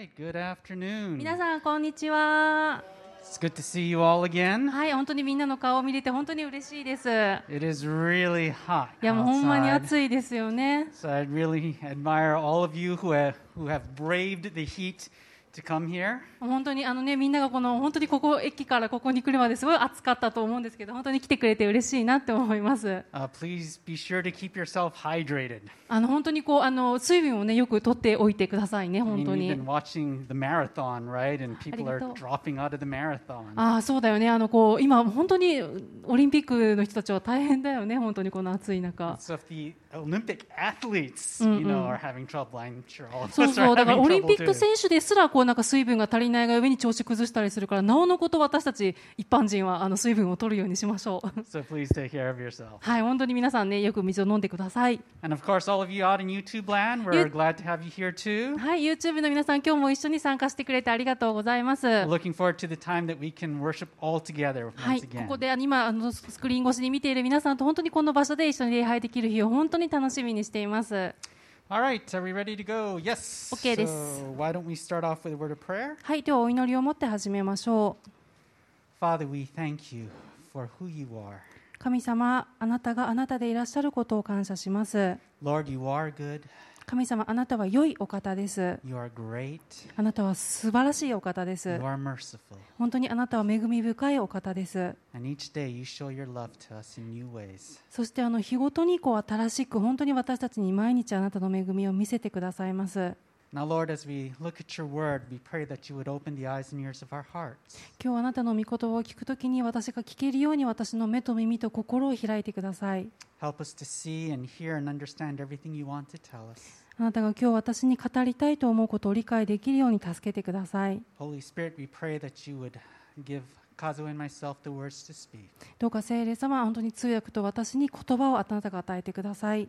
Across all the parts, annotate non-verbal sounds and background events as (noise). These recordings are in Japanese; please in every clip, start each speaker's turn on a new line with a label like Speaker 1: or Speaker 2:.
Speaker 1: right, good afternoon.
Speaker 2: 皆さんこんにちは。
Speaker 1: It's good to see you all again.
Speaker 2: はい、本当にみんなの顔を見れて本当に嬉しいです。い
Speaker 1: It is really hot
Speaker 2: やもうほんまに.暑いですよね。
Speaker 1: So I really admire all of you who have, who have braved the heat to come here.
Speaker 2: 本当にあのねみんながこの本当にここ駅からここに来るまですごい暑かったと思うんですけど、本当に来てくれて嬉しいなって思います。
Speaker 1: Uh, please be sure to keep yourself hydrated.
Speaker 2: あの本当にこうあの水分をねよく取っておいてくださいね
Speaker 1: I
Speaker 2: 本
Speaker 1: mean,
Speaker 2: 当に
Speaker 1: been。watching the marathon, right? And people are dropping out of the marathon.
Speaker 2: ああそうだよねあのこう今本当にオリンピックの人たちは大変だよね本当にこの暑い中。
Speaker 1: So if the Olympic athletes,
Speaker 2: Mm,
Speaker 1: you know,
Speaker 2: mm.
Speaker 1: are having trouble, I'm sure all of
Speaker 2: そう
Speaker 1: us
Speaker 2: そ
Speaker 1: are
Speaker 2: うだから
Speaker 1: having
Speaker 2: オリンピ
Speaker 1: trouble
Speaker 2: ック
Speaker 1: too.
Speaker 2: 選手ですらこうなんか水分が足りないが上に調子崩したりするからなおのこと私たち一般人はあの水分を取るようにしましょう (laughs)
Speaker 1: So please take care of yourself.
Speaker 2: はい本当に皆さんねよく水を飲んでください
Speaker 1: And of course, all of you out in YouTube land, we're
Speaker 2: You-
Speaker 1: glad to have you here too.
Speaker 2: はい YouTube の皆さん今日も一緒に参加してくれてありがとうございます
Speaker 1: Looking forward to the time that we can worship all together
Speaker 2: はいこ.こで今あのスクリーン越しに見ている皆さんと本当にこの場所で一緒に礼拝できる日を本当に楽しみにしています
Speaker 1: All right, are we ready to go? Yes.
Speaker 2: Okay です。
Speaker 1: So why don't we start off with a word of prayer?
Speaker 2: はいではお祈りを持って始めましょう
Speaker 1: Father, we thank you for who you are.
Speaker 2: 神様あなたがあなたでいらっしゃることを感謝します
Speaker 1: Lord, you are good.
Speaker 2: 神様あなたは良いお方です
Speaker 1: You are great.
Speaker 2: あなたは素晴らしいお方で
Speaker 1: You
Speaker 2: す。
Speaker 1: are merciful.
Speaker 2: 本当にあなたは恵み深いお方です。
Speaker 1: And each day you show your love to us in new ways.
Speaker 2: そしてあの日ごとにこう新しく本当に私たちに毎日あなたの恵みを見せてくださいます。
Speaker 1: Now, Lord, as we look at your word, we pray that you would open the eyes and ears of our hearts.
Speaker 2: 今日あなたの御言葉を聞くときに私が聞けるように私の目と耳と心を開いてください。
Speaker 1: Help us to see and hear and understand everything you want to tell us.
Speaker 2: あなたが今日私に語りたいと思うことを理解できるように助けてください。
Speaker 1: Holy Spirit, we pray that you would give Kazu and myself the words to speak.
Speaker 2: どうか聖霊様、本当に通訳と私に言葉をあなたが与えてください。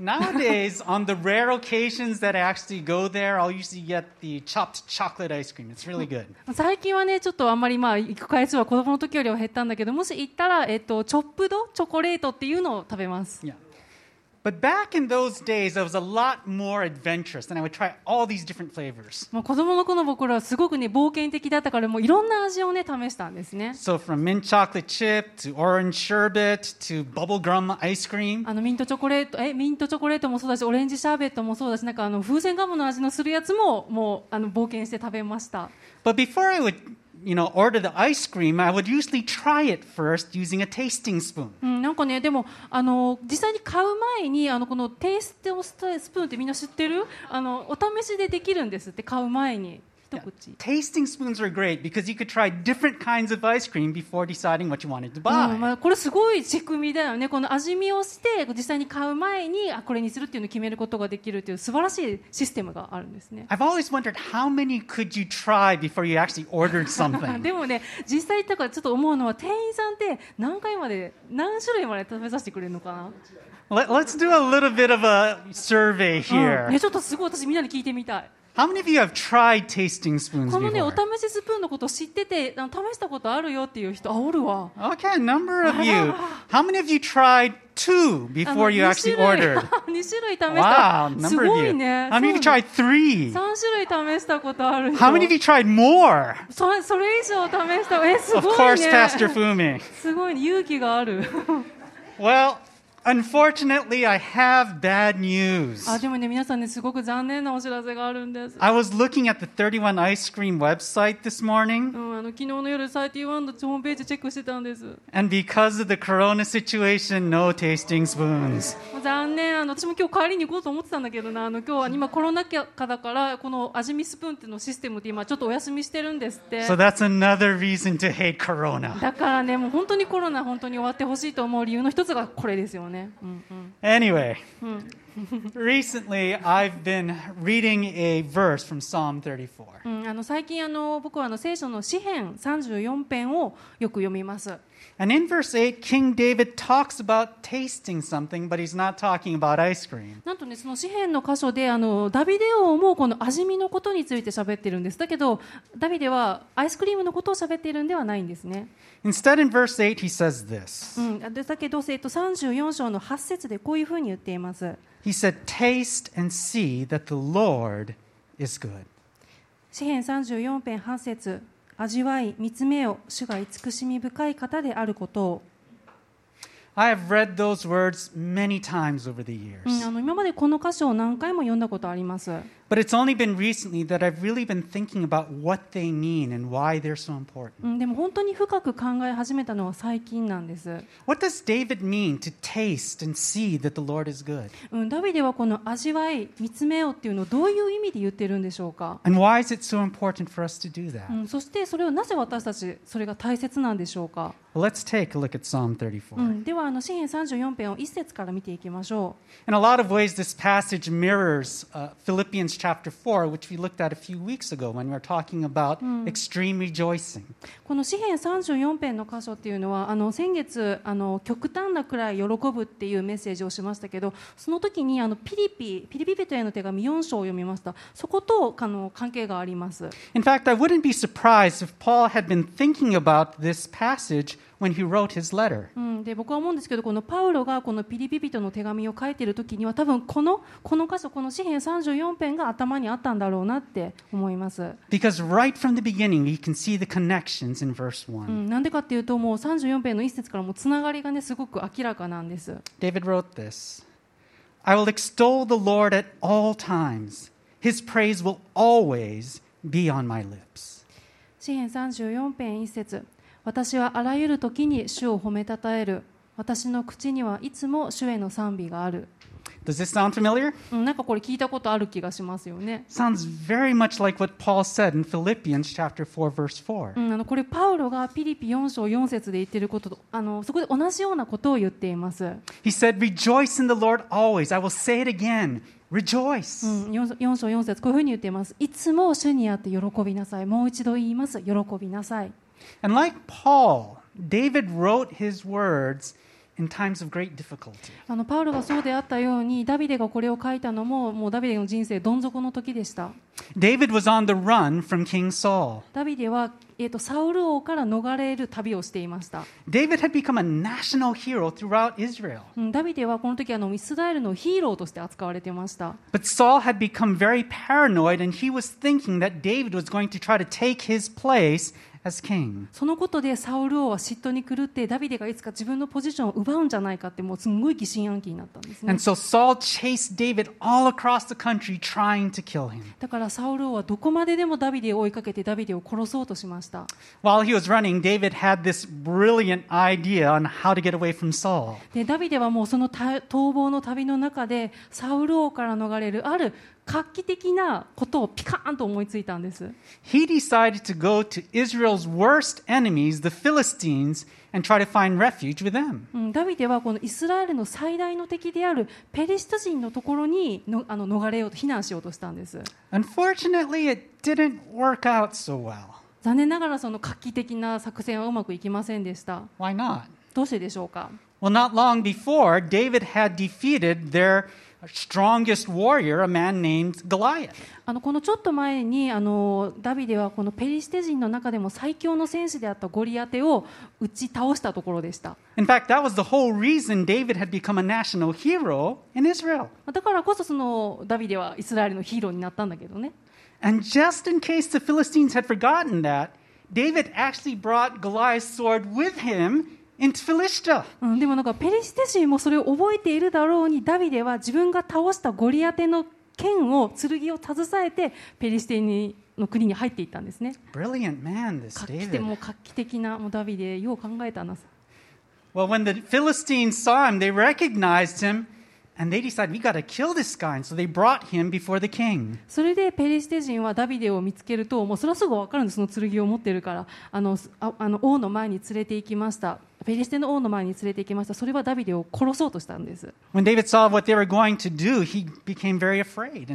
Speaker 1: Nowadays, on the rare occasions that I actually go there, I'll usually get the chopped chocolate ice cream. It's really good.
Speaker 2: 最近はねちょっとあんまりまあ行く回数は子供の時よりは減ったんだけどもし行ったら、えっと、チョップドチョコレートっていうのを食べます
Speaker 1: Yeah. But back in those days, I was a lot more adventurous, and I would try all these different flavors.
Speaker 2: もう子供の頃の僕らはすごくね冒険的だったからもういろんな味をね試したんですね
Speaker 1: So, from mint chocolate chip to orange sherbet to bubblegum ice cream.
Speaker 2: あのミントチョコレートえミントチョコレートもそうだしオレンジシャーベットもそうだしなんかあの風船ガムの味のするやつももうあの冒険して食べました
Speaker 1: But before I would, you know, order the ice cream, I would usually try it first using a tasting spoon.
Speaker 2: なんかね、でもあの実際に買う前にあのこのテイストスプーンってみんな知ってるあのお試しでできるんですって買う前に一
Speaker 1: Yeah.
Speaker 2: 口。
Speaker 1: Tasting spoons are great because you could try different kinds of ice cream before deciding what you wanted to
Speaker 2: う
Speaker 1: buy.
Speaker 2: んまあ、これすごい仕組みだよね、この味見をして実際に買う前にあこれにするっていうのを決めることができるっていう素晴らしいシステムがあるんですね。
Speaker 1: I've always wondered how many could you try before you actually ordered something?
Speaker 2: でもね、実際だからちょっと思うのは店員さんって何回まで何種類まで食べさせてくれるのかな。
Speaker 1: Let, us do a little bit of a survey
Speaker 2: うん
Speaker 1: here.
Speaker 2: ね、ちょっとすごい私みんなに聞いてみたい。
Speaker 1: How many of you have tried tasting spoons
Speaker 2: このね、お
Speaker 1: before?
Speaker 2: 試しスプーンのことを知っててあの試したことあるよっていう人あおるわ。
Speaker 1: Okay, a number of you. How many of you tried two
Speaker 2: あ
Speaker 1: before
Speaker 2: の
Speaker 1: you
Speaker 2: 2
Speaker 1: actually
Speaker 2: 種類
Speaker 1: ordered? (laughs)
Speaker 2: 二種類試した
Speaker 1: Wow,
Speaker 2: す
Speaker 1: number
Speaker 2: ご
Speaker 1: of
Speaker 2: い
Speaker 1: you.
Speaker 2: ね
Speaker 1: How many of you tried three?
Speaker 2: 3種類試したことある人
Speaker 1: How many of you tried more? (laughs)
Speaker 2: そそれ以上試したえす
Speaker 1: Of
Speaker 2: ごい
Speaker 1: course,
Speaker 2: ね
Speaker 1: Pastor Fumi.
Speaker 2: す(laughs) ごいね勇気がある
Speaker 1: Well, unfortunately, I have bad news.
Speaker 2: あでもね皆さんねすごく残念なお知らせがあるんです、
Speaker 1: I was looking at the 31 Ice Cream website this morning,
Speaker 2: うん、あの昨日の夜サイティワンのホームページチェックしてたんです
Speaker 1: and because of the corona situation, no tasting spoons.
Speaker 2: 残念あの私も今日帰りに行こうと思ってたんだけどなあの今日は今コロナ禍だからこの味見スプーンっていうのシステムで今ちょっとお休みしてるんですって
Speaker 1: So that's another reason to hate corona.
Speaker 2: だからねもう本当にコロナ本当に終わってほしいと思う理由の一つがこれですよね、うんうん、
Speaker 1: Anyway, recently I've been reading a verse from Psalm 34.
Speaker 2: うん、うん、あの最近あの僕はあの聖書の詩編34編をよく読みます。
Speaker 1: And in verse 8, King David talks about tasting something, but he's not talking about ice cream.
Speaker 2: なんとね、その詩篇の箇所であのダビデ王もこの味見のことについて喋ってるんです。だけどダビデはアイスクリームのことを喋っているんではないんですね。
Speaker 1: Instead, in verse 8, he says this
Speaker 2: うん、でだけど、えっと、34章の8節でこういうふうに言っています。
Speaker 1: He said, Taste and see that the Lord is good.
Speaker 2: 詩篇34編8節味わい、見つめよ、主が慈しみ深い方であることを。
Speaker 1: I have read those words many times over the years.
Speaker 2: うん、あの今までこの箇所を何回も読んだことあります。
Speaker 1: But it's only been recently that I've really been thinking about what they mean and why they're so important.
Speaker 2: うん、でも本当に深く考え始めたのは最近なんです。
Speaker 1: What does David mean to taste and see that the Lord is good?
Speaker 2: うん、ダビデはこの味わい、見つめようっていうのをどういう意味で言ってるんでしょうか。
Speaker 1: And why is it so important for us to do
Speaker 2: う
Speaker 1: that?
Speaker 2: ん、そしてそれをなぜ私たちそれが大切なんでしょうか。
Speaker 1: Well, let's take a look at Psalm 34.
Speaker 2: うん、ではあの詩篇34編を1節から見ていきましょ
Speaker 1: In a lot of ways, this passage mirrors uh, Philippians chapter 4, which we looked at a few weeks ago when we were talking about extreme rejoicing.
Speaker 2: う。この詩篇34編の箇所っていうのはあの先月あの極端なくらい喜ぶっていうメッセージをしましたけどその時にあのピリピピリピ人への手紙4章を読みましたそことあの関係があります。
Speaker 1: In fact, I wouldn't be surprised if Paul had been thinking about this passage when he wrote his letter.
Speaker 2: うん、で僕は思うんですけどこのパウロがこのピリピ人の手紙を書いている時には多分このこの箇所この詩篇34編が頭にあったんだろうなって思います。
Speaker 1: Because right from the beginning, we can see the connections in verse 1.
Speaker 2: うん、なんでかっていうともう34編の一節からもうつながりがねすごく明らかなんです。
Speaker 1: David wrote this I will extol the Lord at all times, his praise will always be on my lips.
Speaker 2: 詩篇34編一節私はあらゆる時に主を褒めたたえる私の口にはいつも主への賛美がある、
Speaker 1: Does this sound familiar?
Speaker 2: うん、なんかこれ聞いたことある気がしますよね、
Speaker 1: Sounds very much like what Paul said in Philippians chapter 4 verse 4.
Speaker 2: うん、あのこれパウロがピリピ4章4節で言っていることとあのそこで同じようなことを言っています、
Speaker 1: He said, "Rejoice in the Lord always. I will say it again. Rejoice."
Speaker 2: うん、4, 4章4節こういうふうに言っていますいつも主にあって喜びなさいもう一度言います喜びなさい
Speaker 1: And like Paul, David wrote his words in times of great difficulty.
Speaker 2: あのパウロがそうであったようにダビデがこれを書いたのももうダビデの人生どん底の時でした
Speaker 1: David was on the run from King Saul.
Speaker 2: ダビデは、えー、とサウル王から逃れる旅をしていました、
Speaker 1: David had become a national hero throughout Israel.
Speaker 2: うん、ダビデはこの時あのイスラエルのヒーローとして扱われていました
Speaker 1: But Saul had become very paranoid and he was thinking that David was going to try to take his place as king.
Speaker 2: そのことでサウル王は嫉妬に狂ってダビデがいつか自分のポジションを奪うんじゃないかってもうすんごい疑心暗鬼になったんですね
Speaker 1: And so Saul chased David all across the country trying to kill him.
Speaker 2: だからサウル王はどこまででもダビデを追いかけてダビデを殺そうとしました
Speaker 1: While he was running, David had this brilliant idea on how to get away from Saul.
Speaker 2: でダビデはもうそのた逃亡の旅の中でサウル王から逃れるある画期的なことをピカーンと思いついたんです
Speaker 1: He decided to go to Israel's worst enemies, the Philistines, and try to find refuge with them.
Speaker 2: うんダビデはこのイスラエルの最大の敵であるペリシテ人のところにのあの逃れようと避難しようとしたんです
Speaker 1: Unfortunately, it didn't work out so well.
Speaker 2: 残念ながらその画期的な作戦はうまくいきませんでした
Speaker 1: Why not?
Speaker 2: どうしてでしょうか
Speaker 1: Well, not long before, David had defeated their strongest warrior, a man named Goliath.
Speaker 2: あのこのちょっと前にあのダビデはこのペリシテ人の中でも最強の戦士であったゴリアテを打ち倒したところでした
Speaker 1: In fact, that was the whole reason David had become a national hero in Israel.
Speaker 2: だからこそそのダビデはイスラエルのヒーローになったんだけどね
Speaker 1: And just in case the Philistines had forgotten that, David actually brought Goliath's sword with him In Philista.
Speaker 2: うん、でもなんかペリシテ人もそれを覚えているだろうにダビデは自分が倒したゴリアテの剣を剣を携えてペリシテにの国に入っていったんですね
Speaker 1: Brilliant man, this
Speaker 2: 画期的
Speaker 1: David.
Speaker 2: も画期的なもうダビデよう考えたな
Speaker 1: Well, when the Philistines saw him, they recognized him
Speaker 2: それでペリシテ人はダビデを見つけるともうそれはすぐわかるんです。その剣を持ってるから。あのあの王の前に連れて行きました。ペリシテの王の前に連れて行きました。それはダビデを殺そうとしたんです。
Speaker 1: When David saw what they were going to do, he became very afraid.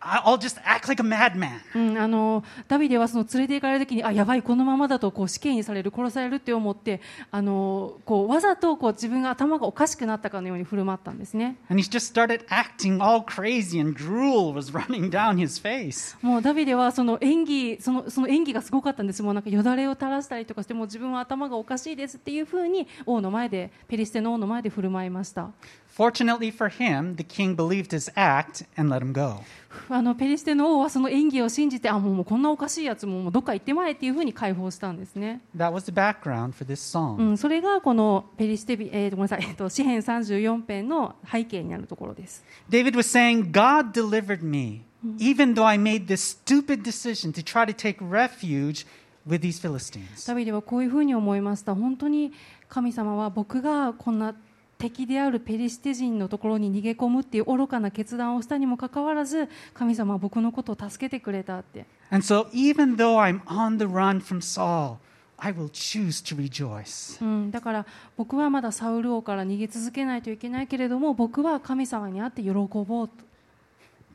Speaker 1: I'll just act like a madman.
Speaker 2: うん、あのダビデはその連れて行かれる時にあやばいこのままだとこう死刑にされる殺されるって思ってあのこうわざとこう自分が頭がおかしくなったかのように振る舞ったんですね
Speaker 1: And he just started acting all crazy, and drool was running down his face.
Speaker 2: もうダビデはその演技そのその演技がすごかったんですもうなんかよだれを垂らしたりとかしてもう自分は頭がおかしいですっていうふうに王の前でペリシテの王の前で振る舞いました
Speaker 1: Fortunately for him, the king believed his act and let him go.
Speaker 2: あのペリシテの王はその演技を信じてあもうこんなおかしいやつももうどっか行ってまえっていうふうに解放したんですね
Speaker 1: That was the background for this psalm.
Speaker 2: うん、それがこのペリシテビ、えー、ごめんなさい、えっと詩編34編の背景になるところです。
Speaker 1: David was saying, God delivered me, even though I made this stupid decision to try to take refuge with these Philistines.
Speaker 2: ダビデはこういうふうに思いました。本当に神様は僕がこんな敵であるペリシテ人のところに逃げ込むっていう愚かな決断をしたにもかかわらず、神様は僕のことを助けてくれたって。
Speaker 1: And so, even though I'm on the run from Saul, I will choose to rejoice.
Speaker 2: うん、だから僕はまだサウル王から逃げ続けないといけないけれども僕は神様に会って喜ぼうと、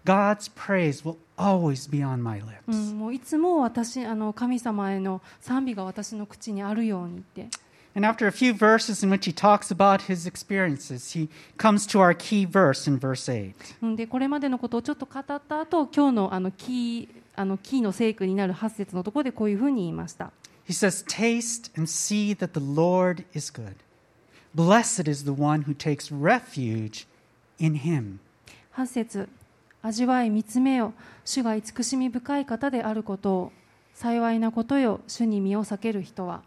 Speaker 1: God's praise will always be on my
Speaker 2: う
Speaker 1: lips.
Speaker 2: ん、もういつも私あの神様への賛美が私の口にあるようにって。
Speaker 1: And after a few verses in which he talks about his experiences, he comes to our key verse in verse 8.
Speaker 2: うんでこれまでのことをちょっと語った後今日のあのキーあのキーの聖句になる8節のところでこういうふうに言いました。
Speaker 1: He says, Taste and see that the Lord is good. Blessed is the one who takes refuge in him.
Speaker 2: 8節味わい見つめよ主が慈しみ深い方であることを幸いなことよ主に身を避ける人は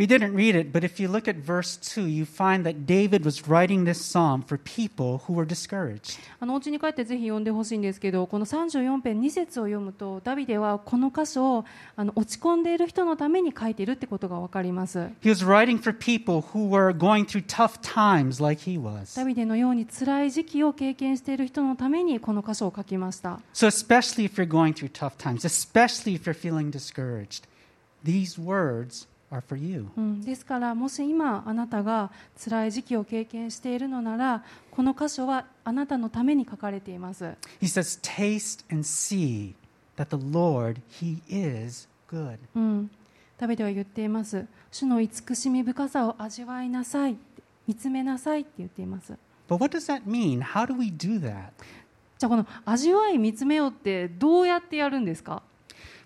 Speaker 1: We didn't read it, but if you look at verse 2, you find that David was writing this psalm for people who were discouraged.
Speaker 2: あのお家に帰ってぜひ読んでほしいんですけどこの34編2節を読むとダビデはこの箇所をあの落ち込んでいる人のために書いているってことが分かります
Speaker 1: He was writing for people who were going through tough times like he was.
Speaker 2: ダビデのように辛い時期を経験している人のためにこの箇所を書きました
Speaker 1: So, especially if you're going through tough times, especially if you're feeling discouraged, these words are for you.
Speaker 2: うん、ですからもし今あなたが辛い時期を経験しているのならこの箇所はあなたのために書かれています
Speaker 1: He says, Taste and see that the Lord, He is good.
Speaker 2: うん、ダビデは言っています主の慈しみ深さを味わいなさい見つめなさいって言っています
Speaker 1: But what does that mean? How do we do that?
Speaker 2: じゃあこの味わい見つめようってどうやってやるんですか、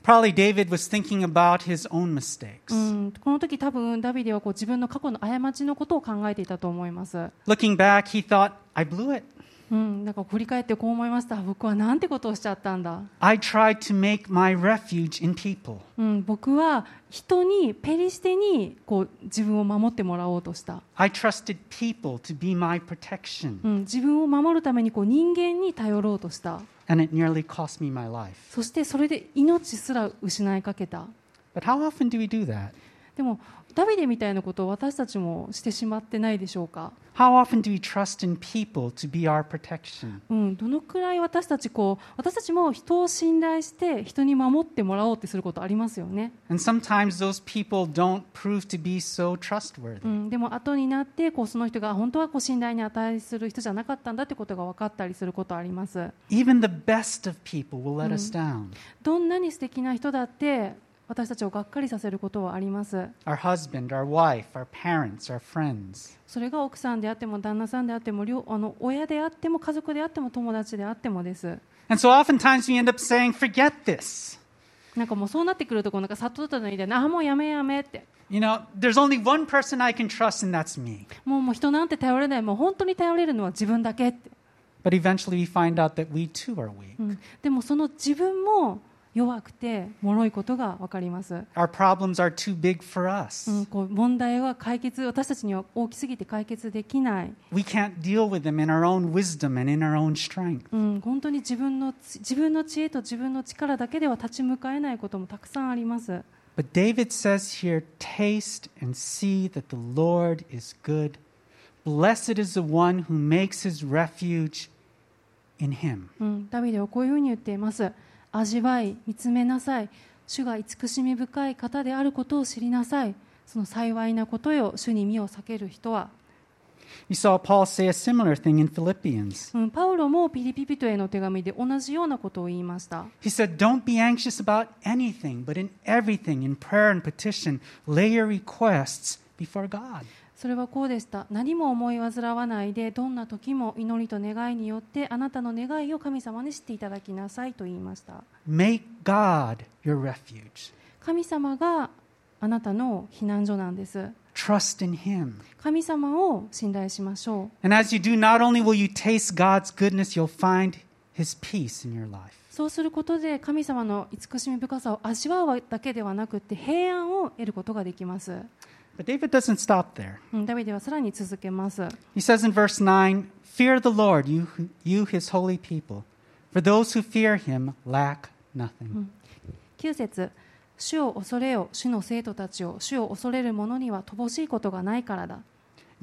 Speaker 1: Probably David was thinking about his own mistakes.
Speaker 2: うん、この時多分ダビデはこう自分の過去の過ちのことを考えていたと思います、
Speaker 1: Looking back, he thought, I blew it.
Speaker 2: うん、なんか振り返ってこう思いました僕はなんてことをしちゃったんだ
Speaker 1: I tried to make my refuge in people.
Speaker 2: うん、僕は人にペリシテにこう自分を守ってもらおうとした、
Speaker 1: I trusted people to be my protection.
Speaker 2: うん、自分を守るためにこう人間に頼ろうとした
Speaker 1: And it nearly cost me my life.
Speaker 2: そしてそれで命すら失いかけた
Speaker 1: But how often do we do that?
Speaker 2: でもダビデみたいなことを私たちもしてしまってないでしょうか、
Speaker 1: How often do we trust in people to be our protection?
Speaker 2: うん、どのくらい私たちこう私たちも人を信頼して人に守ってもらおうってすることありますよね、
Speaker 1: And sometimes those people don't prove to be so trustworthy.
Speaker 2: うん、でも後になってこうその人が本当はこう信頼に値する人じゃなかったんだってことが分かったりすることあります
Speaker 1: Even the best of people will let us down.
Speaker 2: どんなに素敵な人だって私たちをがっかりさせることはあります
Speaker 1: Our husband, our wife, our parents, our friends.
Speaker 2: それが奥さんであっても旦那さんであっても両あの親であっても家族であっても友達であってもです
Speaker 1: And so oftentimes we end up saying, forget this.
Speaker 2: なんかもうそうなってくるとこうなんか悟ったのにであもうやめやめって
Speaker 1: You know, there's only one person I can trust, and that's me.
Speaker 2: もうもう人なんて頼れないもう本当に頼れるのは自分だけって、
Speaker 1: But eventually we find out that we too are weak.
Speaker 2: うんでもその自分も弱くて脆いことが分かります、
Speaker 1: Our problems are too big for us.
Speaker 2: うん、こう問題は解決私たちには大きすぎて解決できない、
Speaker 1: We can't deal with them in our own wisdom and in our own strength.
Speaker 2: うん、本当に自分のつ自分の知恵と自分の力だけでは立ち向かえないこともたくさんあります、
Speaker 1: But David says here, taste and see that the Lord is good. Blessed is the one who makes his refuge in him.
Speaker 2: うん、ダビデはこういうふうに言っています味わい見つめなさい主が慈しみ深い方であることを知りなさいその幸いなことよ主に身を避ける人は
Speaker 1: We saw Paul say a similar thing in Philippians.
Speaker 2: うん、パウロもピリピ人への手紙で同じようなことを言いました。
Speaker 1: He said, Don't be anxious about anything, but in everything, in prayer and petition, lay your requests before God.
Speaker 2: それはこうでした。何も思い煩わないで、どんな時も祈りと願いによって、あなたの願いを神様に知っていただきなさいと言いました。
Speaker 1: Make God your refuge.
Speaker 2: 神様があなたの避難所なんです。
Speaker 1: Trust in Him.
Speaker 2: 神様を信頼しましょう。
Speaker 1: And as you do, not only will you taste God's goodness, you'll find His peace in your life.
Speaker 2: そうすることで神様の慈しみ深さを味わうだけではなくって平安を得ることができます。
Speaker 1: But David doesn't stop there.
Speaker 2: うんダビデはさらに続けます。
Speaker 1: He says in verse 9, Fear the Lord, you, you His holy people, for those who fear Him lack nothing.
Speaker 2: 9節主を恐れよ、主の生徒たちを、主を恐れる者には乏しいことがないからだ。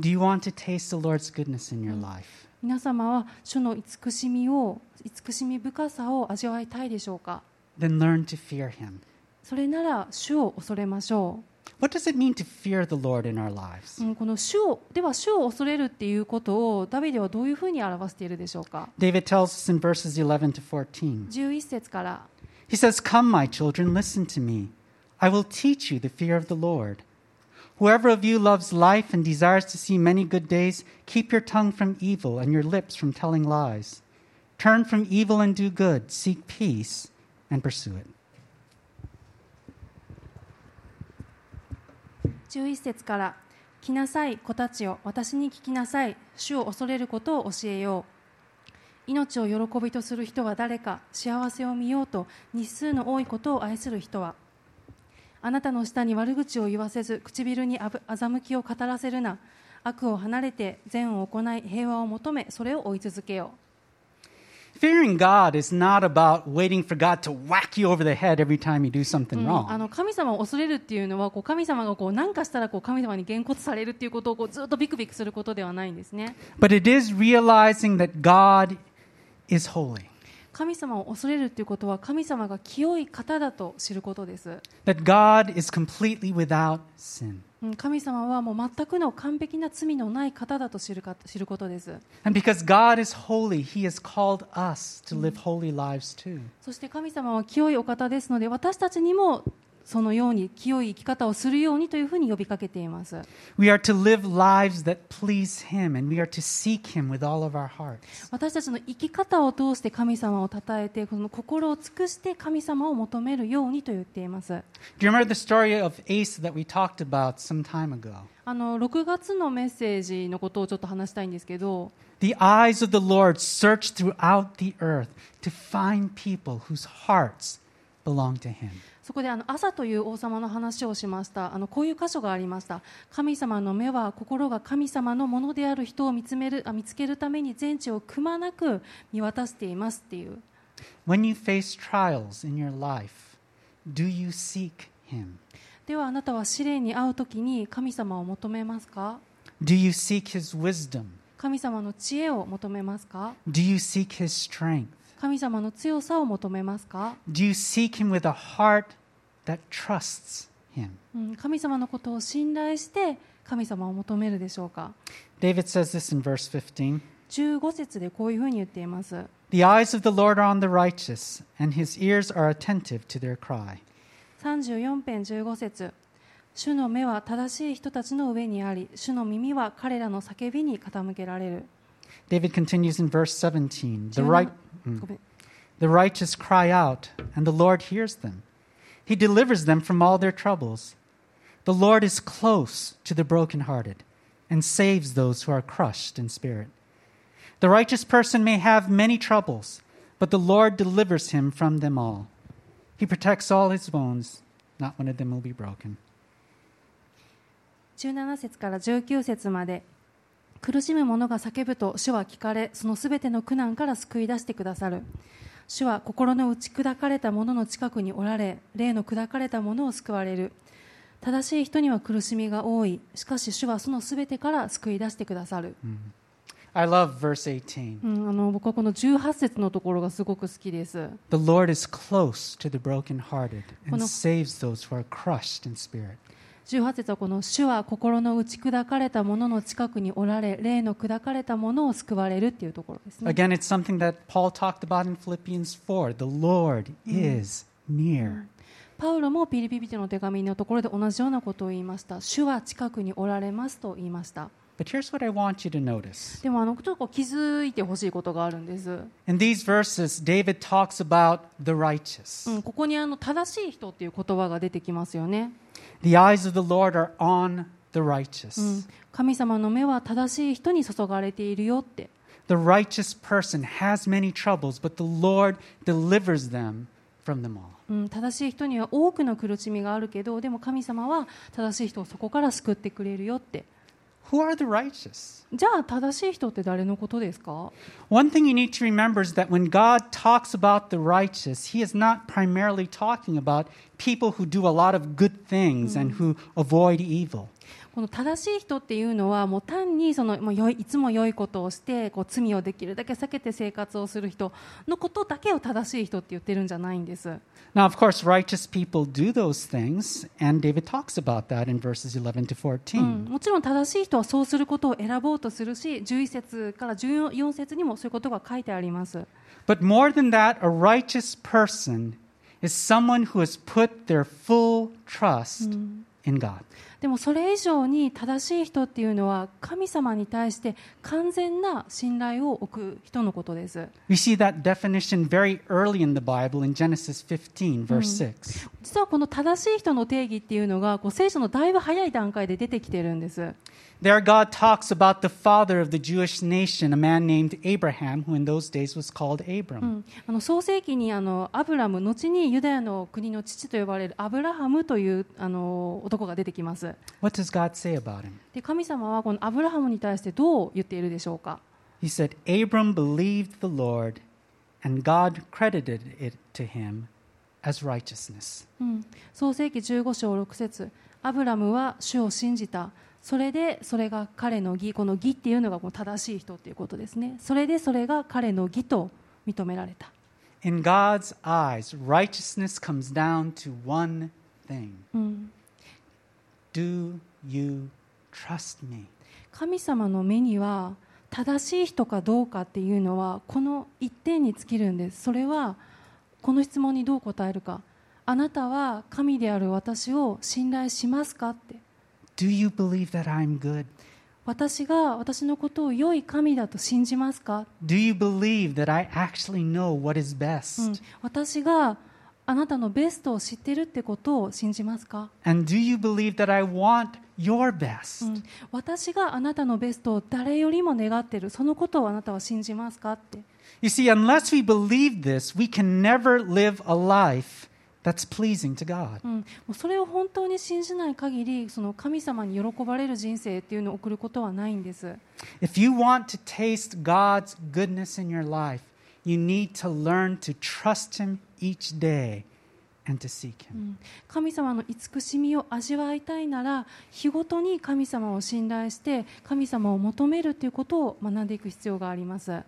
Speaker 1: Do you want to taste the Lord's goodness in your life?
Speaker 2: 皆様は主の慈しみを、慈しみ深さを味わいたいでしょうか
Speaker 1: Then learn to fear Him.
Speaker 2: それなら主を恐れましょ
Speaker 1: What does it mean to fear the Lord in our lives?
Speaker 2: う。うんこの主を、では主を恐れるっていうことをダビデはどういうふうに表しているでしょうか
Speaker 1: David tells us in verses 11 to 14.
Speaker 2: 11節から、
Speaker 1: He says, Come, my children, listen to me. I will teach you the fear of the Lord. Whoever of you loves life and desires to see many good days, keep your tongue from evil and your lips from telling lies. Turn from evil and do good. Seek peace and pursue it.
Speaker 2: 11節から「来なさい子たちよ私に聞きなさい主を恐れることを教えよう」命を喜びとする人は誰か幸せを見ようと日数の多いことを愛する人は。あなたの下に悪口を言わせず唇に欺きを語らせるな。悪を離れて善を行い平和を求めそれを追い続けよう。
Speaker 1: Fearing God is not about waiting for God to whack you over the head every time you do something
Speaker 2: うんあ
Speaker 1: wrong.
Speaker 2: の神様を恐れるっていうのはこう神様がこう何かしたらこう神様にげんこつされるっていうことをこうずっとビクビクすることではないんですね
Speaker 1: But it is realizing that God is holy,
Speaker 2: 神様を恐れるっていうことは神様が清い方だと知ることです、
Speaker 1: that God is completely without sin.
Speaker 2: 神様はもう全くの完璧な罪のない方だと知る,か知ることです。そして神様は清いお方ですので、私たちにもそのように清い生き方をするようにというふうに呼びかけています
Speaker 1: We are to live lives that please Him, and we are to seek Him with all of our hearts.
Speaker 2: 私たちの生き方を通して神様を称えてこの心を尽くして神様を求めるようにと言っています
Speaker 1: Do you remember the story of Asa that we talked about some time ago?
Speaker 2: あの6月のメッセージのことをちょっと話したいんですけど
Speaker 1: The eyes of the Lord search throughout the earth to find people whose hearts belong to Him.
Speaker 2: そこであの朝という王様の話をしましたあのこういう箇所がありました神様の目は心が神様のものである人を見つめるあ見つけるために全地をくまなく見渡していますっていう
Speaker 1: When you face trials in your life, do you seek Him?
Speaker 2: ではあなたは試練に遭う時に神様を求めますか
Speaker 1: ？Do you seek His wisdom?
Speaker 2: 神様の知恵を求めますか
Speaker 1: ？Do you seek His strength?
Speaker 2: 神様の強さを求めますか、
Speaker 1: Do you seek Him with a heart that trusts Him?
Speaker 2: うん、神様のことを信頼して神様を求めるでしょうか
Speaker 1: David says this in verse 15
Speaker 2: 15節でこういうふうに言っています
Speaker 1: The eyes of the Lord are on the righteous, and His ears are attentive to their cry.
Speaker 2: 34編15節主の目は正しい人たちの上にあり主の耳は彼らの叫びに傾けられる
Speaker 1: David continues in verse 17 The,
Speaker 2: 17
Speaker 1: right,
Speaker 2: ごめん
Speaker 1: the righteous cry out, and the Lord hears them. He delivers them from all their troubles. The Lord is close to the brokenhearted and saves those who are crushed in spirit. The righteous person may have many troubles, but the Lord delivers him from them all. He protects all his bones, not one of them will be broken.
Speaker 2: 17節から19節まで 苦しむ者が叫ぶと主は聞かれそのすべての苦難から救い出してくださる。主は心の打ち砕かれた者の近くにおられ霊の砕かれた者を救われる。正しい人には苦しみが多い。しかし主はそのすべてから救い出してくださる、
Speaker 1: I love verse 18.
Speaker 2: うん、あの僕はこの18節のところがすごく好きです。
Speaker 1: The Lord is close to the brokenhearted and saves those who are crushed in spirit.
Speaker 2: 18節はこの主は心の打ち砕かれた者の近くにおられ霊の砕かれた者を救われるっていうところですね
Speaker 1: Again, it's something that Paul talked about in Philippians 4. The Lord is near.
Speaker 2: パウロもピリピリテの手紙のところで同じようなことを言いました主は近くにおられますと言いました
Speaker 1: But here's what I want you to notice.
Speaker 2: でもあのちょっと気づいてほしいことがあるんです、
Speaker 1: In these verses, David talks about the righteous.
Speaker 2: うん、ここにあの正しい人っていう言葉が出てきますよね
Speaker 1: The eyes of the Lord are on the righteous.
Speaker 2: うん神様の目は正しい人に注がれているよって、
Speaker 1: The righteous person has many troubles, but the Lord delivers them from them all.
Speaker 2: うん、正しい人には多くの苦しみがあるけどでも神様は正しい人をそこから救ってくれるよって
Speaker 1: Who are the righteous?
Speaker 2: じゃあ正しい人って誰のことですか
Speaker 1: One thing you need to remember is that when God talks about the righteous, He is not primarily talking about people who do a lot of good things and who avoid evil.
Speaker 2: この正しい人っていうのはもう単にそのもう良いいつも良いことをしてこう罪をできるだけ避けて生活をする人のことだけを正しい人って言ってるんじゃないんです。
Speaker 1: Now, of course, righteous people do those things, and David talks about that in verses 11 to 14.
Speaker 2: うん、もちろん正しい人はそうすることを選ぼうとするし11節から14節にもそういうことが書いてあります。
Speaker 1: But more than that, a righteous person is someone who has put their full trust in God.
Speaker 2: でもそれ以上に正しい人っていうのは神様に対して完全な信頼を置く人のことです。
Speaker 1: We see that definition very early in the Bible in Genesis 15, verse 6.
Speaker 2: 実はこの正しい人の定義っていうのがこう聖書のだいぶ早い段階で出てきてるんです。
Speaker 1: There, God talks about the father of the Jewish nation, a man named Abraham, who in those days was called
Speaker 2: う
Speaker 1: Abram.
Speaker 2: ん、あの創世記にあのアブラム後にユダヤの国の父と呼ばれるアブラハムというあの男が出てきます
Speaker 1: What does God say about him?
Speaker 2: で神様はこのアブラハムに対してどう言っているでしょうか
Speaker 1: He said, Abram believed the Lord, and God credited it to him as righteousness.
Speaker 2: うん、創世記15章6節アブラムは主を信じたそれでそれが彼の義この義っていうのがこの正しい人っていうことですね。それでそれが彼の義と認められた、
Speaker 1: In God's eyes, righteousness comes down to one thing.
Speaker 2: うん、
Speaker 1: Do you trust me?
Speaker 2: 神様の目には正しい人かどうかっていうのはこの一点に尽きるんです。それはこの質問にどう答えるか。あなたは神である私を信頼しますかって
Speaker 1: Do you believe that I'm good?
Speaker 2: 私が私のことを良い神だと信じますか
Speaker 1: Do you believe that I actually know what is
Speaker 2: う
Speaker 1: best?
Speaker 2: ん、私があなたのベストを知ってるってことを信じますか、
Speaker 1: And do you believe that I want your
Speaker 2: う
Speaker 1: best?
Speaker 2: ん、私があなたのベストを誰よりも願ってるそのことをあなたは信じますかって
Speaker 1: You see, unless we believe this, we can never live a life pleasing to God.
Speaker 2: それを本当に信じない限り、その神様に喜ばれる人生っていうのを送ることはないんです。
Speaker 1: If
Speaker 2: 神様の慈しみを味わいたいなら日ごとに神様を信頼して神様を求めるということを学んでいく必要があります。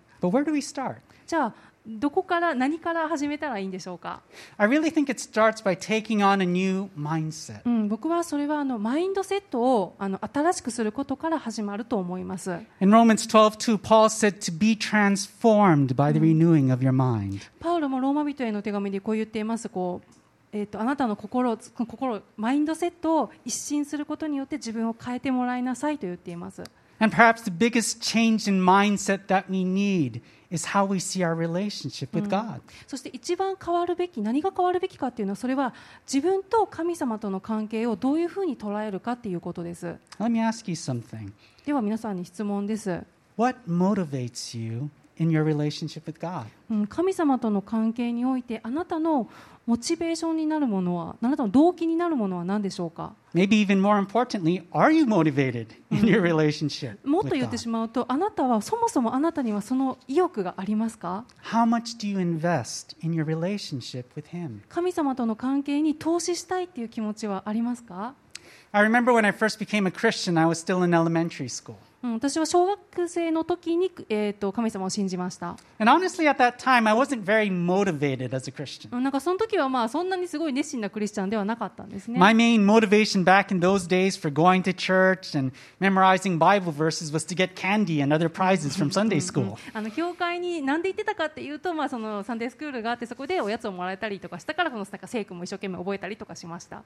Speaker 2: じゃあどこから何から始めたらいいんでしょうか
Speaker 1: ？I really think it starts by taking on a new mindset.
Speaker 2: うん、僕はそれはあのマインドセットをあの新しくすることから始まると思います。
Speaker 1: In Romans 12:2, Paul said to be transformed by the renewing of your mind.
Speaker 2: パウロもローマ人への手紙でこう言っています。こうえー、とあなたの心を心マインドセットを一新することによって自分を変えてもらいなさいと言っています。
Speaker 1: And perhaps the biggest change in mindset that we need is how we see our relationship with God.
Speaker 2: そして一番変わるべき何が変わるべきかっていうのはそれは自分と神様との関係をどういうふうに捉えるかっていうことです。
Speaker 1: Let me ask you something.
Speaker 2: では皆さんに質問です。
Speaker 1: What motivates you in your relationship with God?
Speaker 2: うん神様との関係においてあなたのモチベーションになるものはあなたの動機になるものは何でしょうか
Speaker 1: Maybe even more importantly, are you motivated in your relationship
Speaker 2: もっと言って?しまうとあなたはそもそもあなたにはその意欲がありますか
Speaker 1: How much do you invest in your relationship with Him?
Speaker 2: 神様との関係に投資したいっていう気持ちはありますか
Speaker 1: I remember when I first became a Christian, I was still in elementary school.
Speaker 2: 私は小学生の時に、えー、と神様を信じました。なんかその時はまあそんなにすごい熱心なクリスチャンではなかったんですね。あの教会になんで行ってたかっていうと、まあ、そのサンデースクールがあってそこでおやつをもらえたりとかしたから、そのなんか聖句も一生懸命覚えたりとかしました。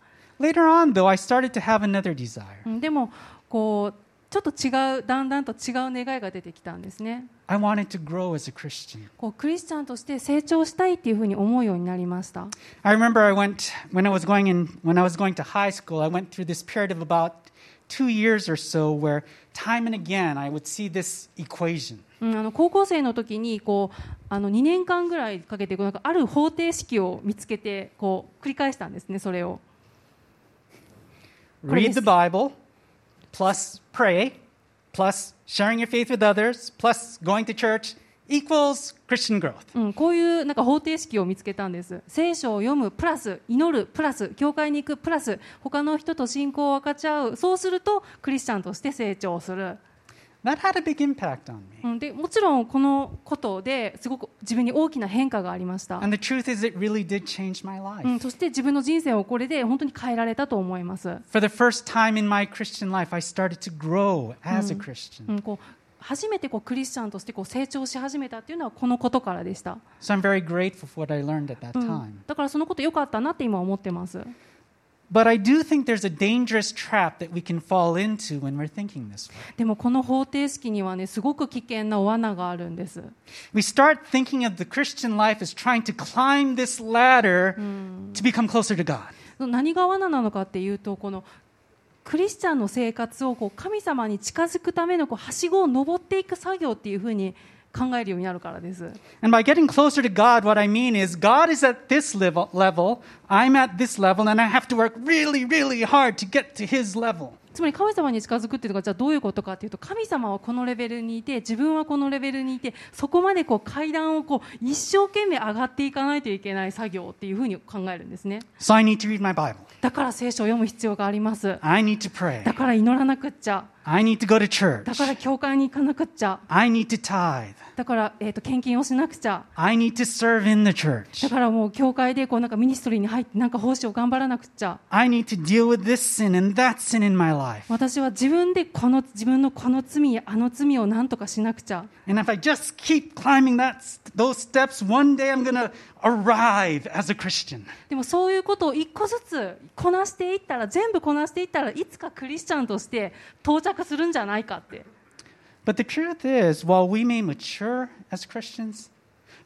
Speaker 2: でもこうちょっと違うだんだんと違う願いが出てきたんですね
Speaker 1: I wanted to grow as a Christian.
Speaker 2: こうクリスチャンとして成長したいっていうふうに思うようになりました
Speaker 1: I remember I went when I was going in when I was going to high school. I went through this period of about two years or so where time and again I would see this equation.
Speaker 2: うん、あの高校生の時にこうあの2年間ぐらいかけてこうなんかある方程式を見つけてこう繰り返したんですねそれを
Speaker 1: Read the Bible, plus pray, plus sharing your faith with others, plus going to church equals Christian growth.
Speaker 2: うん、こういうなんか方程式を見つけたんです聖書を読むプラス祈るプラス教会に行くプラス他の人と信仰を分かち合うそうするとクリスチャンとして成長する、
Speaker 1: That
Speaker 2: でもちろんこのことですごく自分に大きな変化がありました。そして自分の人生をこれで本当に変えられたと思います。うん、こう初めてこうクリスチャンとしてこう成長し始めたというのはこのことからでした。だからそのことよかったなって今思ってます。
Speaker 1: But I do think there's a dangerous trap that we can fall into when we're thinking this way.
Speaker 2: でもこの方程式にはねすごく危険な罠があるんです
Speaker 1: We start thinking of the Christian life as trying to climb this ladder to become closer to God.
Speaker 2: 何が罠なのかっていうとこのクリスチャンの生活をこう神様に近づくためのこうはしごを登っていく作業っていうふうに考えるようになるからです。
Speaker 1: And by getting closer to God, what I mean is, God is at this level, level I'm at this level, and I have to work really, really
Speaker 2: つまり神様に近づくっていうのがじゃあどういうことかっていうと神様はこのレベルにいて自分はこのレベルにいてそこまでこう階段をこう一生懸命上がっていかないといけない作業っていうふうに考えるんですね。
Speaker 1: So、
Speaker 2: だから聖書を読む必要があります。だから祈らなくっちゃ。
Speaker 1: I need to go to church.
Speaker 2: だから教会に行かなくっちゃ
Speaker 1: I need to tithe.
Speaker 2: だから、えー、と献金をしなくちゃ
Speaker 1: I need to serve in the church.
Speaker 2: だからもう教会でこうなんかミニストリーに入ってなんか奉仕を頑張らなくっちゃ
Speaker 1: I need to deal with this sin and that sin in my life.
Speaker 2: 私は自分でこの自分のこの罪やあの罪を何とかしなくちゃ
Speaker 1: And if I just keep climbing that, those steps, one day I'm to arrive as a Christian.
Speaker 2: でもそういうことを一個ずつこなしていったら全部こなしていったらいつかクリスチャンとして到着するんじゃないかって
Speaker 1: But the truth is, while we may mature as Christians,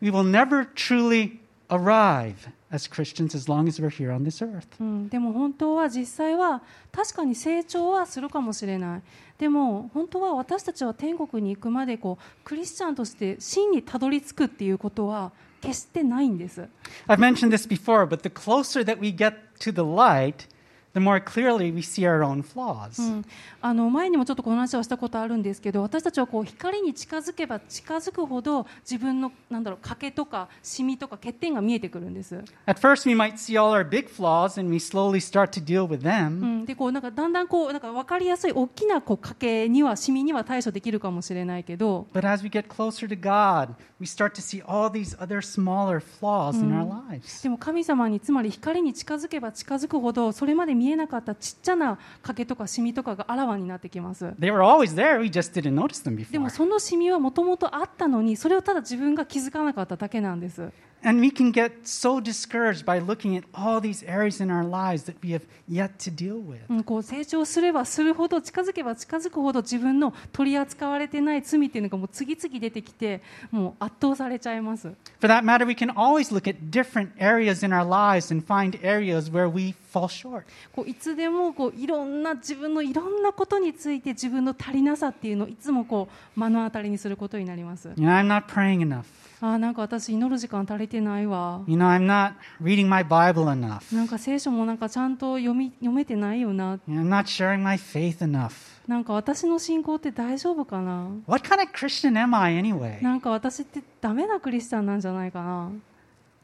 Speaker 1: we will never truly arrive as Christians as long as we're here on this earth.
Speaker 2: うん、でも本当は実際は確かに成長はするかもしれないでも本当は私たちは天国に行くまでこうクリスチャンとして真にたどり着くっていうことは決してないんです
Speaker 1: I've mentioned this before, but the closer that we get to the light, the more clearly we see our own flaws.
Speaker 2: うん、あの前にもちょっとこの話をしたことあるんですけど私たちはこう光に近づけば近づくほど自分のなんだろう欠けとかシミとか欠点が見えてくるんです、
Speaker 1: At first, we might see all our big flaws and we slowly start to deal with
Speaker 2: う
Speaker 1: them.
Speaker 2: ん、でこうなんかだんだんこうなんか分かりやすい大きなこう欠けにはシミには対処できるかもしれないけど
Speaker 1: But as we get closer to God, we start to see all these other smaller flaws in our lives.
Speaker 2: でも神様につまり光に近づけば近づくほどそれまで見えなかったちっちゃな欠けとかシミとかがあらわになってきます
Speaker 1: They were always there, we just didn't notice them
Speaker 2: でも
Speaker 1: before.
Speaker 2: そのシミはもともとあったのにそれをただ自分が気づかなかっただけなんです
Speaker 1: And we can get so discouraged by looking at all these areas in our lives that we have yet to deal with.
Speaker 2: うん、こう成長すればするほど近づけば近づくほど自分の取り扱われてない罪っていうのがもう次々出てきてもう圧倒されちゃいます
Speaker 1: For that matter, we can always look at different areas in our lives and find areas where we fall short.
Speaker 2: こういつでもこういろんな自分のいろんなことについて自分の足りなさっていうのをいつもこう目の当たりにすることになります
Speaker 1: know, I'm not praying enough.
Speaker 2: あーなんか私祈る時間足りてないわ
Speaker 1: You know, I'm not reading my Bible enough.
Speaker 2: なんか聖書もなんかちゃんと読み読めてないよな
Speaker 1: I'm not sharing my faith enough.
Speaker 2: なんか私の信仰って大丈夫かな
Speaker 1: What kind of Christian am I anyway?
Speaker 2: なんか私ってダメなクリスチャンなんじゃないかな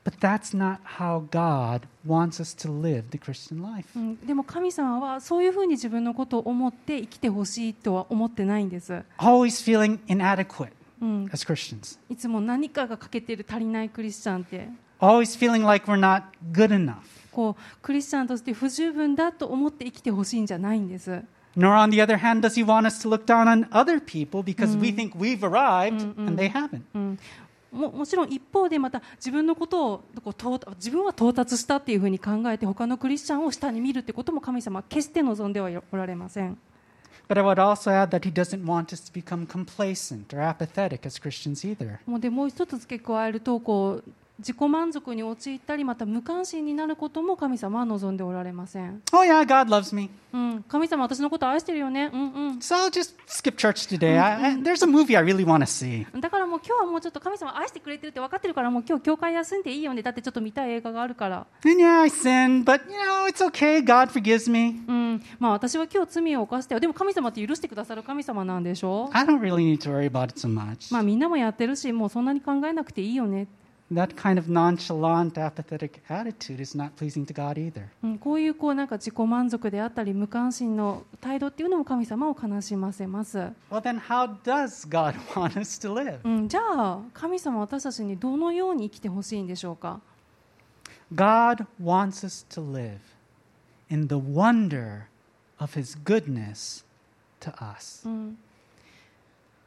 Speaker 1: But that's not how God wants us to live the Christian life.
Speaker 2: うん、でも神様はそういうふうに自分のことを思って生きてほしいとは思ってないんです、
Speaker 1: Always feeling inadequate
Speaker 2: うん、
Speaker 1: as Christians.
Speaker 2: いつも何かが欠けている足りないクリスチャンって
Speaker 1: Always feeling like we're not good enough.
Speaker 2: こうクリスチャンとして不十分だと思って生きてほしいんじゃないんです、
Speaker 1: Nor, on the other hand, does he want us to look down on other people because we think we've arrived and they haven't.
Speaker 2: うん、ももちろん一方でまた自分のことをこう自分は到達したっていうふうに考えて他のクリスチャンを下に見るってことも神様は決して望んではおられません
Speaker 1: But I would also add that he doesn't want us to become complacent or apathetic as Christians either.
Speaker 2: もうでもう一つ付け加えるとこう 自己満足に陥ったりまた無関心になることも神様は望んでおられません、
Speaker 1: Oh, yeah, God loves me.
Speaker 2: うん、神様私のこと愛してるよねうんうん
Speaker 1: So I'll just skip church today. I, there's a movie I really want to see.
Speaker 2: だからもう今日はもうちょっと神様愛してくれてるって分かってるからもう今日教会休んでいいよねだってちょっと見たい映画があるから、
Speaker 1: And yeah, I sinned, but you know, it's okay. God forgives me.
Speaker 2: うんまあ、私は今日罪を犯してよでも神様って許してくださる神様なんでしょ
Speaker 1: ？I don't really need to worry about it so much.
Speaker 2: まあみんなもやってるしもうそんなに考えなくていいよね、
Speaker 1: That kind of nonchalant, apathetic attitude is not pleasing to God either.
Speaker 2: うん、こういうこうなんか自己満足であったり無関心の態度っていうのも神様を悲しませます、
Speaker 1: Well, then, how does God want us to live?
Speaker 2: うん、じゃあ神様は私たちにどのように生きてほしいんでしょうか
Speaker 1: God wants us to live in the wonder of His goodness to us.
Speaker 2: うん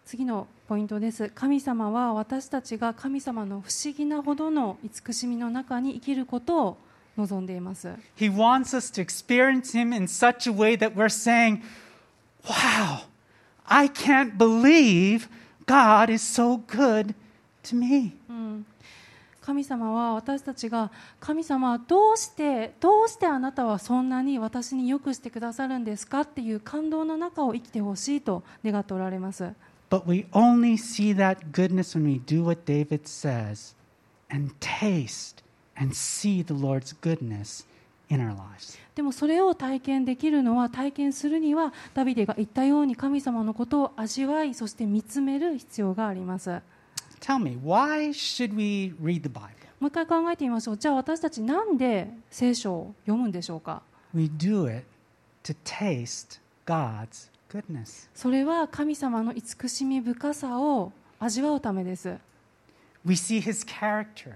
Speaker 2: 次のポイントです。神様は私たちが神様の不思議なほどの慈しみの中に生きることを望んでいます。
Speaker 1: He wants us to experience Him in such a way that we're saying, Wow, I can't believe God is so good to me.
Speaker 2: 神様は私たちが神様はどうしてどうしてあなたはそんなに私によくしてくださるんですかっていう感動の中を生きてほしいと願っておられます
Speaker 1: But we only see that goodness when we do what David says and taste and see the Lord's goodness in our lives.
Speaker 2: でもそれを体験できるのは体験するにはダビデが言ったように神様のことを味わいそして見つめる必要があります
Speaker 1: Tell me, why should we read the Bible?
Speaker 2: もう一回考えてみましょうじゃあ私たちなんで聖書を読むんでしょうか
Speaker 1: We do it to taste God's
Speaker 2: それは神様の慈しみ深さを味わうためです。
Speaker 1: We see his character.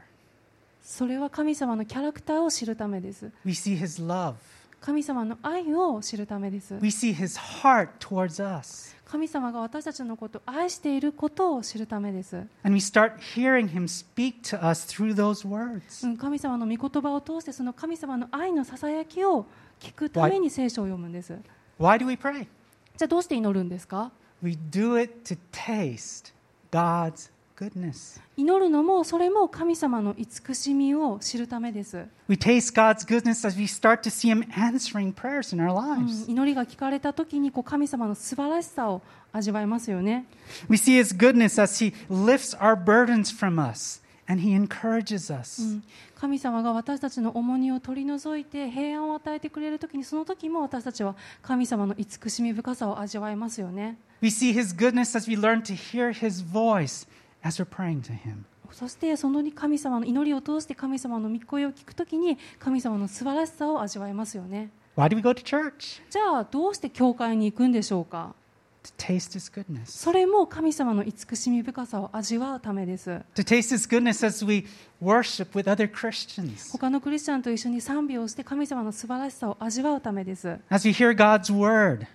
Speaker 2: それは神様のキャラクターを知るためです。
Speaker 1: We see his love.
Speaker 2: 神様の愛を知るためです。
Speaker 1: We see his heart towards us.
Speaker 2: 神様が私たちのことを愛していることを知るためです。神様の御言葉を通してその神様の愛のささやきを聞くために聖書を読むんです。
Speaker 1: Why do we pray?
Speaker 2: じゃあどうして祈るんですか
Speaker 1: We do it to taste God's goodness.
Speaker 2: 祈るのもそれも神様の慈しみを知るためです、
Speaker 1: We taste God's goodness as we start to see Him answering prayers in our
Speaker 2: うん
Speaker 1: lives.
Speaker 2: 祈りが聞かれた時にこう神様の素晴らしさを味わえますよね
Speaker 1: We see His goodness as He lifts our burdens from us and He encourages us.
Speaker 2: うん神様が私たちの重荷を取り除いて平安を与えてくれる時にその時も私たちは神様の慈しみ深さを味わえますよね
Speaker 1: We see His goodness as we learn to hear His voice as we're praying to Him.
Speaker 2: そしてその神様の祈りを通して神様の御声を聞く時に神様の素晴らしさを味わえますよね
Speaker 1: Why do we go to church?
Speaker 2: じゃあどうして教会に行くんでしょうか？
Speaker 1: To taste His goodness.
Speaker 2: それも神様の慈しみ深さを味わうためです
Speaker 1: To taste His goodness as we worship with other Christians.
Speaker 2: 他のクリスチャンと一緒に賛美をして神様の素晴らしさを味わうためです
Speaker 1: As we hear God's word.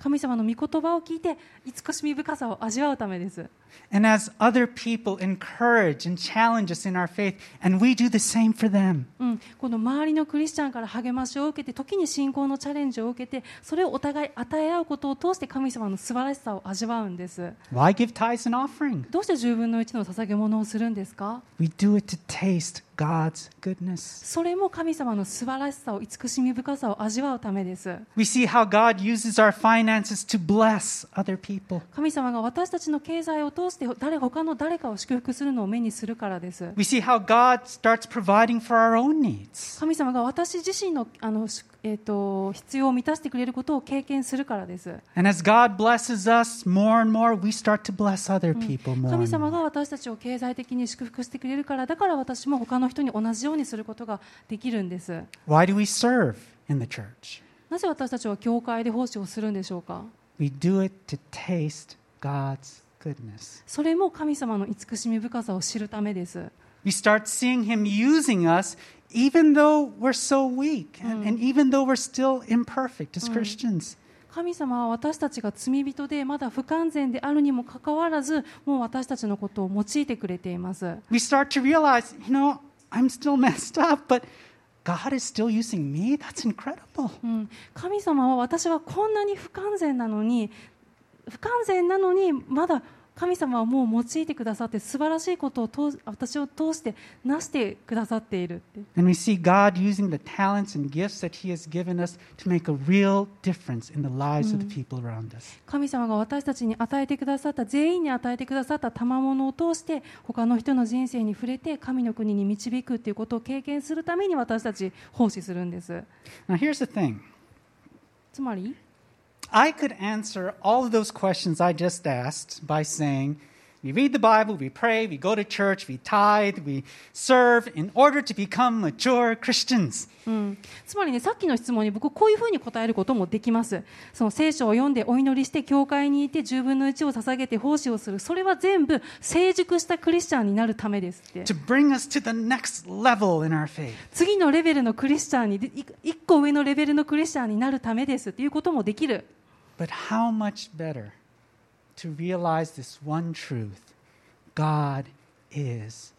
Speaker 2: 神様の御言葉を聞いて慈しみ深さを味わうためです
Speaker 1: And as other people encourage and challenge us in our faith, and we do the same for them.
Speaker 2: うん、この周りのクリスチャンから励ましを受けて時に信仰のチャレンジを受けてそれをお互い与え合うことを通して神様の素晴らしさを味わうんです
Speaker 1: Why give tithes and offering?
Speaker 2: どうして10分の1の捧げ物をするんですか
Speaker 1: ？We do it to taste God's goodness.
Speaker 2: それも神様の素晴らしさを慈しみ深さを味わうためです
Speaker 1: We see how God uses our finances to bless other people.
Speaker 2: 神様が私たちの経済を通して誰他の誰かを祝福するのを目にするからです
Speaker 1: We see how God starts providing for our own needs.
Speaker 2: 神様が私自身のあの、しえー、と必要を満たしてくれることを経験するからです。
Speaker 1: And as God blesses us more and more, we start to bless other people more
Speaker 2: 神様.が私たちを経済的に祝福してくれるからだから私も他の人に同じようにすることができるんです
Speaker 1: Why do we serve in the church?
Speaker 2: なぜ私たちは教会で奉仕をするんでしょうか
Speaker 1: We do it to taste God's goodness.
Speaker 2: それも神様の慈しみ深さを知るためです
Speaker 1: We start seeing Him using us even though we're so weak and, and even though we're still imperfect as Christians.
Speaker 2: 神様は私たちが罪人でまだ不完全であるにもかかわらずもう私たちのことを用いてくれています
Speaker 1: We start to realize, you know, I'm still messed up, but God is still using me. That's incredible.
Speaker 2: うん、神様は私はこんなに不完全なのに不完全なのにまだ神様はもう用いてくださって素晴らしいことを通私を通してなしてくださっている
Speaker 1: And we see God using the talents and gifts that He has given us to make a real difference in the lives of the people around us.
Speaker 2: 神様が私たちに与えてくださった全員に与えてくださった賜物を通して他の人の人生に触れて神の国に導くということを経験するために私たち奉仕するんです
Speaker 1: Now, here's the thing
Speaker 2: つまり
Speaker 1: I かで answer all those questions I just asked by saying, We read the Bible, we pray, we go to church, we tithe, we serve in order to become mature Christians.
Speaker 2: つまりね、さっきの質問に僕、こういうふうに答えることもできます。その聖書を読んで、お祈りして、教会にいて、十分の一を捧げて、奉仕をする、それは全部、成熟したクリスチャンになるためですって。次のレベルのクリスチャンに、一個上のレベルのクリスチャンになるためですっていうこともできる。
Speaker 1: But how much better to realize this one truth God is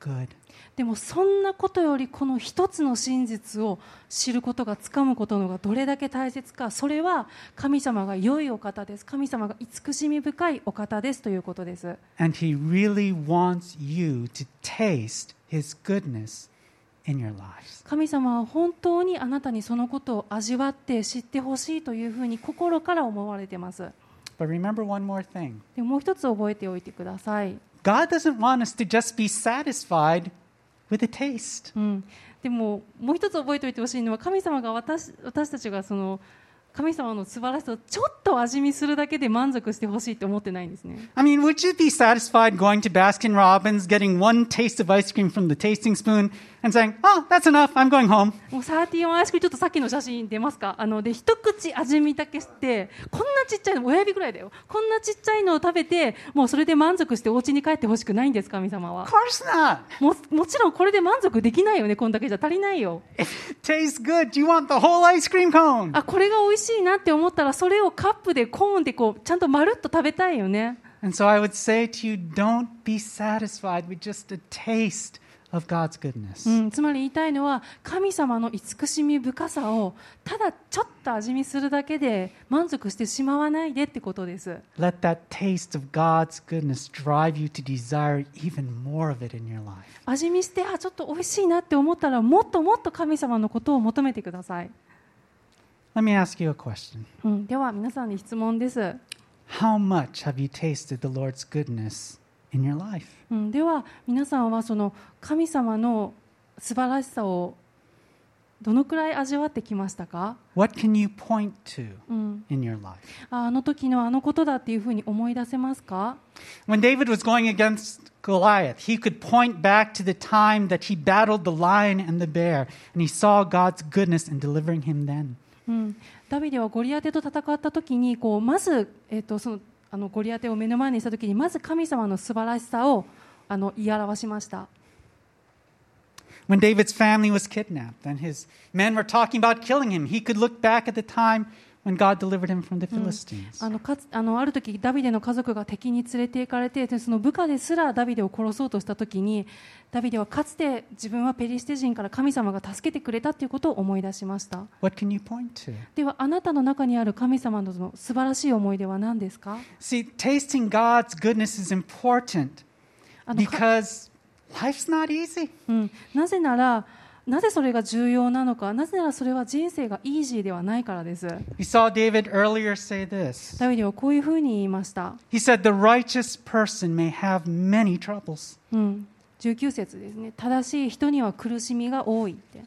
Speaker 1: good.
Speaker 2: でもそんなことよりこの一つの真実を知ることがつかむことのがどれだけ大切かそれは神様が良いお方です神様が慈しみ深いお方ですということです
Speaker 1: And He really wants you to taste His goodness in your lives.
Speaker 2: 神様は本当にあなたにそのことを味わって知ってほしいというふうに心から思われています
Speaker 1: But remember one more thing
Speaker 2: でももう一つ覚えておいてください、
Speaker 1: God doesn't want us to just be satisfied with a taste.
Speaker 2: うん、でももう一つ覚えておいてほしいのは神様が私私たちがその神様の素晴らしさをちょっと味見するだけで満足してほしいって思ってないんですね
Speaker 1: I mean, would you be satisfied going to Baskin Robbins, getting one taste of ice cream from the tasting spoon, and saying, oh, that's enough, I'm going home?
Speaker 2: もうサーティワンアイスクリームちょっとさっきの写真出ますか？あので一口味見だけしてこんなちっちゃいの親指ぐらいだよ。こんなちっちゃいのを食べてもうそれで満足してお家に帰ってほしくないんです神様は
Speaker 1: ？Of course not.
Speaker 2: ももちろんこれで満足できないよねこんだけじゃ足りないよ。
Speaker 1: Tastes good, you want the whole ice cream cone?
Speaker 2: あこれが美味しいなって思ったらそれをカップでコーンでこうちゃんとまるっと食べたいよね。
Speaker 1: And so I would say to you, don't be satisfied with just a taste of God's goodness.
Speaker 2: うん、つまり言いたいのは神様の慈しみ深さをただちょっと味見するだけで満足してしまわないでってことです
Speaker 1: Let that taste of God's goodness drive you to desire even more of it in your life.
Speaker 2: 味見してあちょっと美味しいなって思ったらもっともっと神様のことを求めてください、
Speaker 1: Let me ask you a question.
Speaker 2: うん、では皆さんに質問です、
Speaker 1: How much have you tasted the Lord's goodness in your life?
Speaker 2: うん、では皆さんはその神様の素晴らしさをどのくらい味わってきましたか、
Speaker 1: What can you point to
Speaker 2: うん、
Speaker 1: in your life?
Speaker 2: ああの時のあのことだっていうふうに思い出せますか
Speaker 1: When David was going against Goliath, he could point back to the time that he battled the lion and the bear, and he saw God's goodness in delivering him then.
Speaker 2: うん、ダビデはゴリアテと戦った時にこうまず、えっとそのあのゴリアテを目の前にした時にまず神様の素晴らしさをあの言い表しました、
Speaker 1: When David's family was kidnapped and his men were talking about killing him, he could look back at the time when God delivered him from the Philistines.
Speaker 2: あのかつあのある時ダビデの家族が敵に連れて行かれてでその部下ですらダビデを殺そうとした時にダビデはかつて自分はペリシテ人から神様が助けてくれたということを思い出しました
Speaker 1: What can you point to?
Speaker 2: ではあなたの中にある神様のその素晴らしい思い出は何ですか
Speaker 1: ？See, tasting God's goodness is important because life's not easy.
Speaker 2: うん、なぜならなぜそれが重要なのか、なぜならそれは人生がイージーではないからです。ダビデはこういうふうに言いました。うん、19節ですね。正しい人には苦しみが多いって。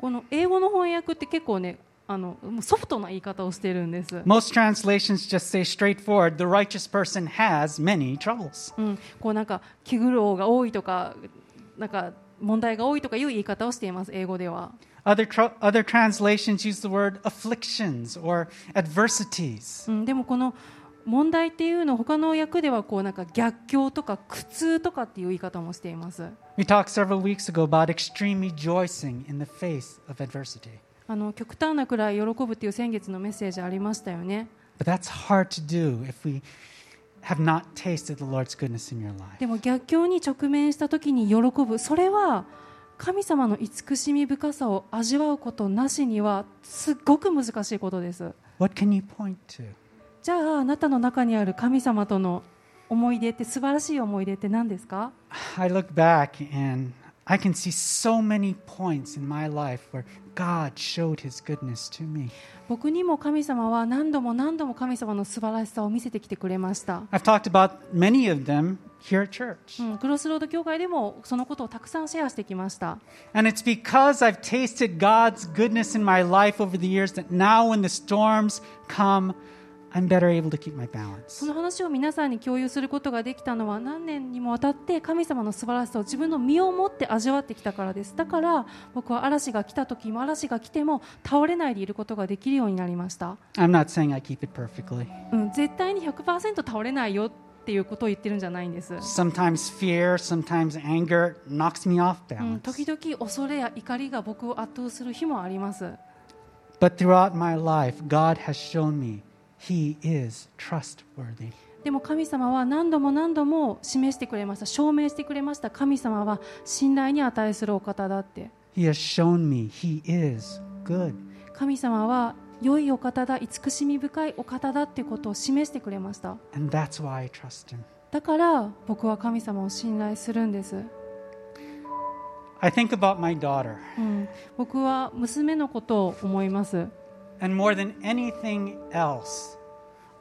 Speaker 2: この英語の翻訳って結構ね、あのソフトな言い方をしてるんです、
Speaker 1: Most translations just say straightforward, the righteous person has many troubles.
Speaker 2: うん、こうなんか気苦労が多いとかなんか問題が多いとかいう言い方をしています英語では
Speaker 1: Other, tr- other translations use the word afflictions or adversities.
Speaker 2: うん、でもこの問題っていうの他の訳ではこうなんか逆境とか苦痛とかっていう言い方もしています
Speaker 1: We talked several weeks ago about extreme rejoicing in the face of adversity.
Speaker 2: あの極端なくらい喜ぶっていう先月のメッセージありましたよね
Speaker 1: But that's hard to do if we have not tasted the Lord's goodness in your life.
Speaker 2: でも逆境に直面した時に喜ぶそれは神様の慈しみ深さを味わうことなしにはすっごく難しいことです
Speaker 1: What can you point to?
Speaker 2: じゃああなたの中にある神様との思い出って素晴らしい思い出って何ですか
Speaker 1: ？I look back and I can see so many points in my life where God showed his goodness to me.
Speaker 2: 僕にも神様は何度も何度も神様の素晴らしさを見せてきてくれました、
Speaker 1: I've talked about many of them here at church.
Speaker 2: うん、クロスロード教会でもそのことをたくさんシェアしてきました
Speaker 1: And it's because I've tasted God's goodness in my life over the years that now when the storms come, I'm better able to keep my
Speaker 2: そ
Speaker 1: balance.
Speaker 2: の話を皆さんに共有することができたのは何年にもわたって神様の素晴らしさを自分の身をもって味わってきたからですだから僕は嵐が来た時も嵐が来ても倒れないでいることができるようになりました、
Speaker 1: I'm not saying I keep it perfectly.
Speaker 2: うん、絶対に100%倒れないよっていうことを言ってるんじゃないんです、
Speaker 1: Sometimes fear, sometimes anger knocks me off
Speaker 2: うん、
Speaker 1: balance.
Speaker 2: 時々恐れや怒りが僕を圧倒する日もあります
Speaker 1: But throughout my life, God has shown me He is trustworthy.
Speaker 2: でも神様は何度も何度も示してくれました証明してくれました。神様は信頼に値するお方だって。
Speaker 1: He has shown me He is good.
Speaker 2: 神様は良いお方だ慈しみ深いお方だってことを示してくれました。
Speaker 1: And that's why I trust Him.
Speaker 2: だから僕は神様を信頼するんです、
Speaker 1: I think about my daughter,
Speaker 2: うん、僕は娘のことを思います
Speaker 1: and more than anything else,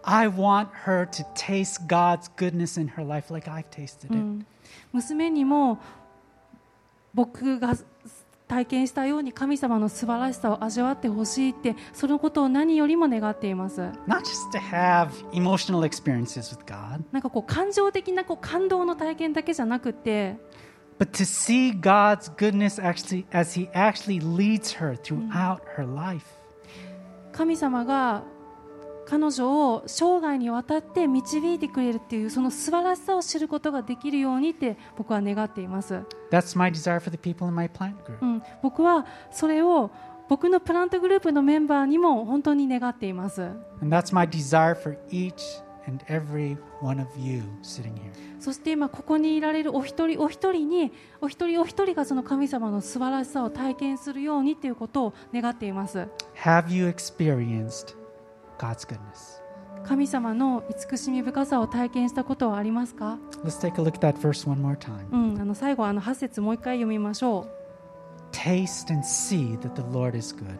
Speaker 1: I want her to taste God's goodness in her life like I've tasted it.
Speaker 2: うん娘にも僕が体験したように神様の素晴らしさを味わってほしいってそのことを何よりも願っています
Speaker 1: Not just to have emotional experiences with God,
Speaker 2: なんかこう感情的なこう感動の体験だけじゃなくて
Speaker 1: but to see God's goodness actually as He actually leads her throughout her life.
Speaker 2: 神様が彼女を生涯にわたって導いてくれるっていうその素晴らしさを知ることができるようにって僕は願っています、
Speaker 1: That's my desire for the people in my plant group.
Speaker 2: うん、僕はそれを僕のプラントグループのメンバーにも本当に願っています。
Speaker 1: And that's my desire for each and every one of you sitting here.
Speaker 2: そして今ここにいられるお一人お一人にお一人お一人がその神様の素晴らしさを体験するようにということを願っています
Speaker 1: Have you experienced God's goodness?
Speaker 2: 神様の慈しみ深さを体験したことはありますか、
Speaker 1: Let's take a look at that verse one more time.
Speaker 2: うん、あの最後あの8節もう一回読みましょう
Speaker 1: Taste and see that the Lord is good.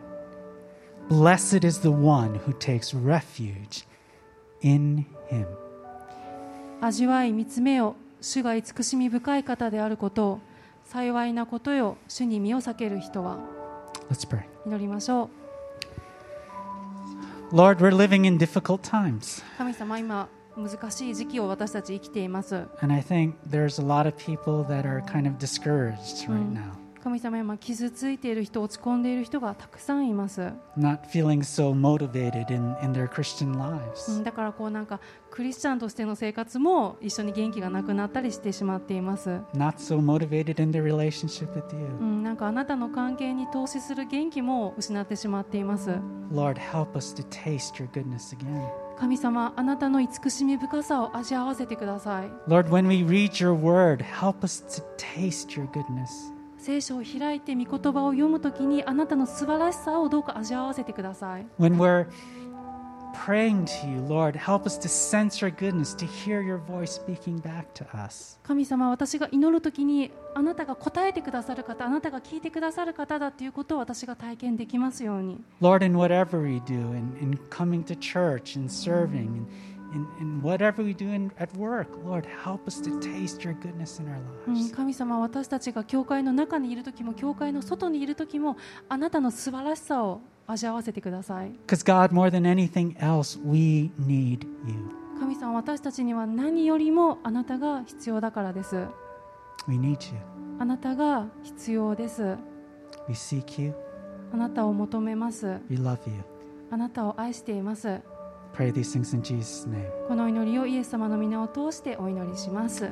Speaker 1: Blessed is the one who takes refuge in him.
Speaker 2: 味わい見つめよ主が慈しみ深い方であることを幸いなことよ主に身を避ける人は
Speaker 1: Let's pray.
Speaker 2: 祈りましょう
Speaker 1: Lord, we're living in difficult times.
Speaker 2: 神様今難しい時期を私たち生きています
Speaker 1: And I think there's a lot of people that are kind of discouraged right
Speaker 2: Mm.
Speaker 1: now,
Speaker 2: 神様今傷ついている人、落ち込んでいる人がたくさんいます。
Speaker 1: So、
Speaker 2: だからこうなんかクリスチャンとしての生活も一緒に元気がなくなったりしてしまっています。
Speaker 1: So、
Speaker 2: なんかあなたの関係に投資する元気も失ってしまっています。
Speaker 1: Lord,
Speaker 2: 神様あなたの慈しみ深さを味合わせてください。
Speaker 1: Lord, when we read your word, help us to taste your goodness.
Speaker 2: 聖書を開いて御言葉を読むときにあなたの素晴らしさをどうか味わわせてください、
Speaker 1: When we're praying to you, Lord, help us to sense your goodness, to hear your voice speaking back to us.
Speaker 2: 神様私が祈るときにあなたが答えてくださる方あなたが聞いてくださる方だということを私が体験できますように
Speaker 1: Lord, in whatever we do, in, in coming to church, in serving, in, in, in whatever we do in, at work, Lord, help us to taste your goodness in our
Speaker 2: うん
Speaker 1: lives.
Speaker 2: 神様は私たちが教会の中にいる時も教会の外にいる時もあなたの素晴らしさを味わわせてください
Speaker 1: Because, God, more than anything else, we need you.
Speaker 2: 神様私たちには何よりもあなたが必要だからです
Speaker 1: We need you.
Speaker 2: あなたが必要です
Speaker 1: We seek you.
Speaker 2: あなたを求めます
Speaker 1: We love you.
Speaker 2: あなたを愛していますこの祈りをイエス様の皆を通してお祈りします。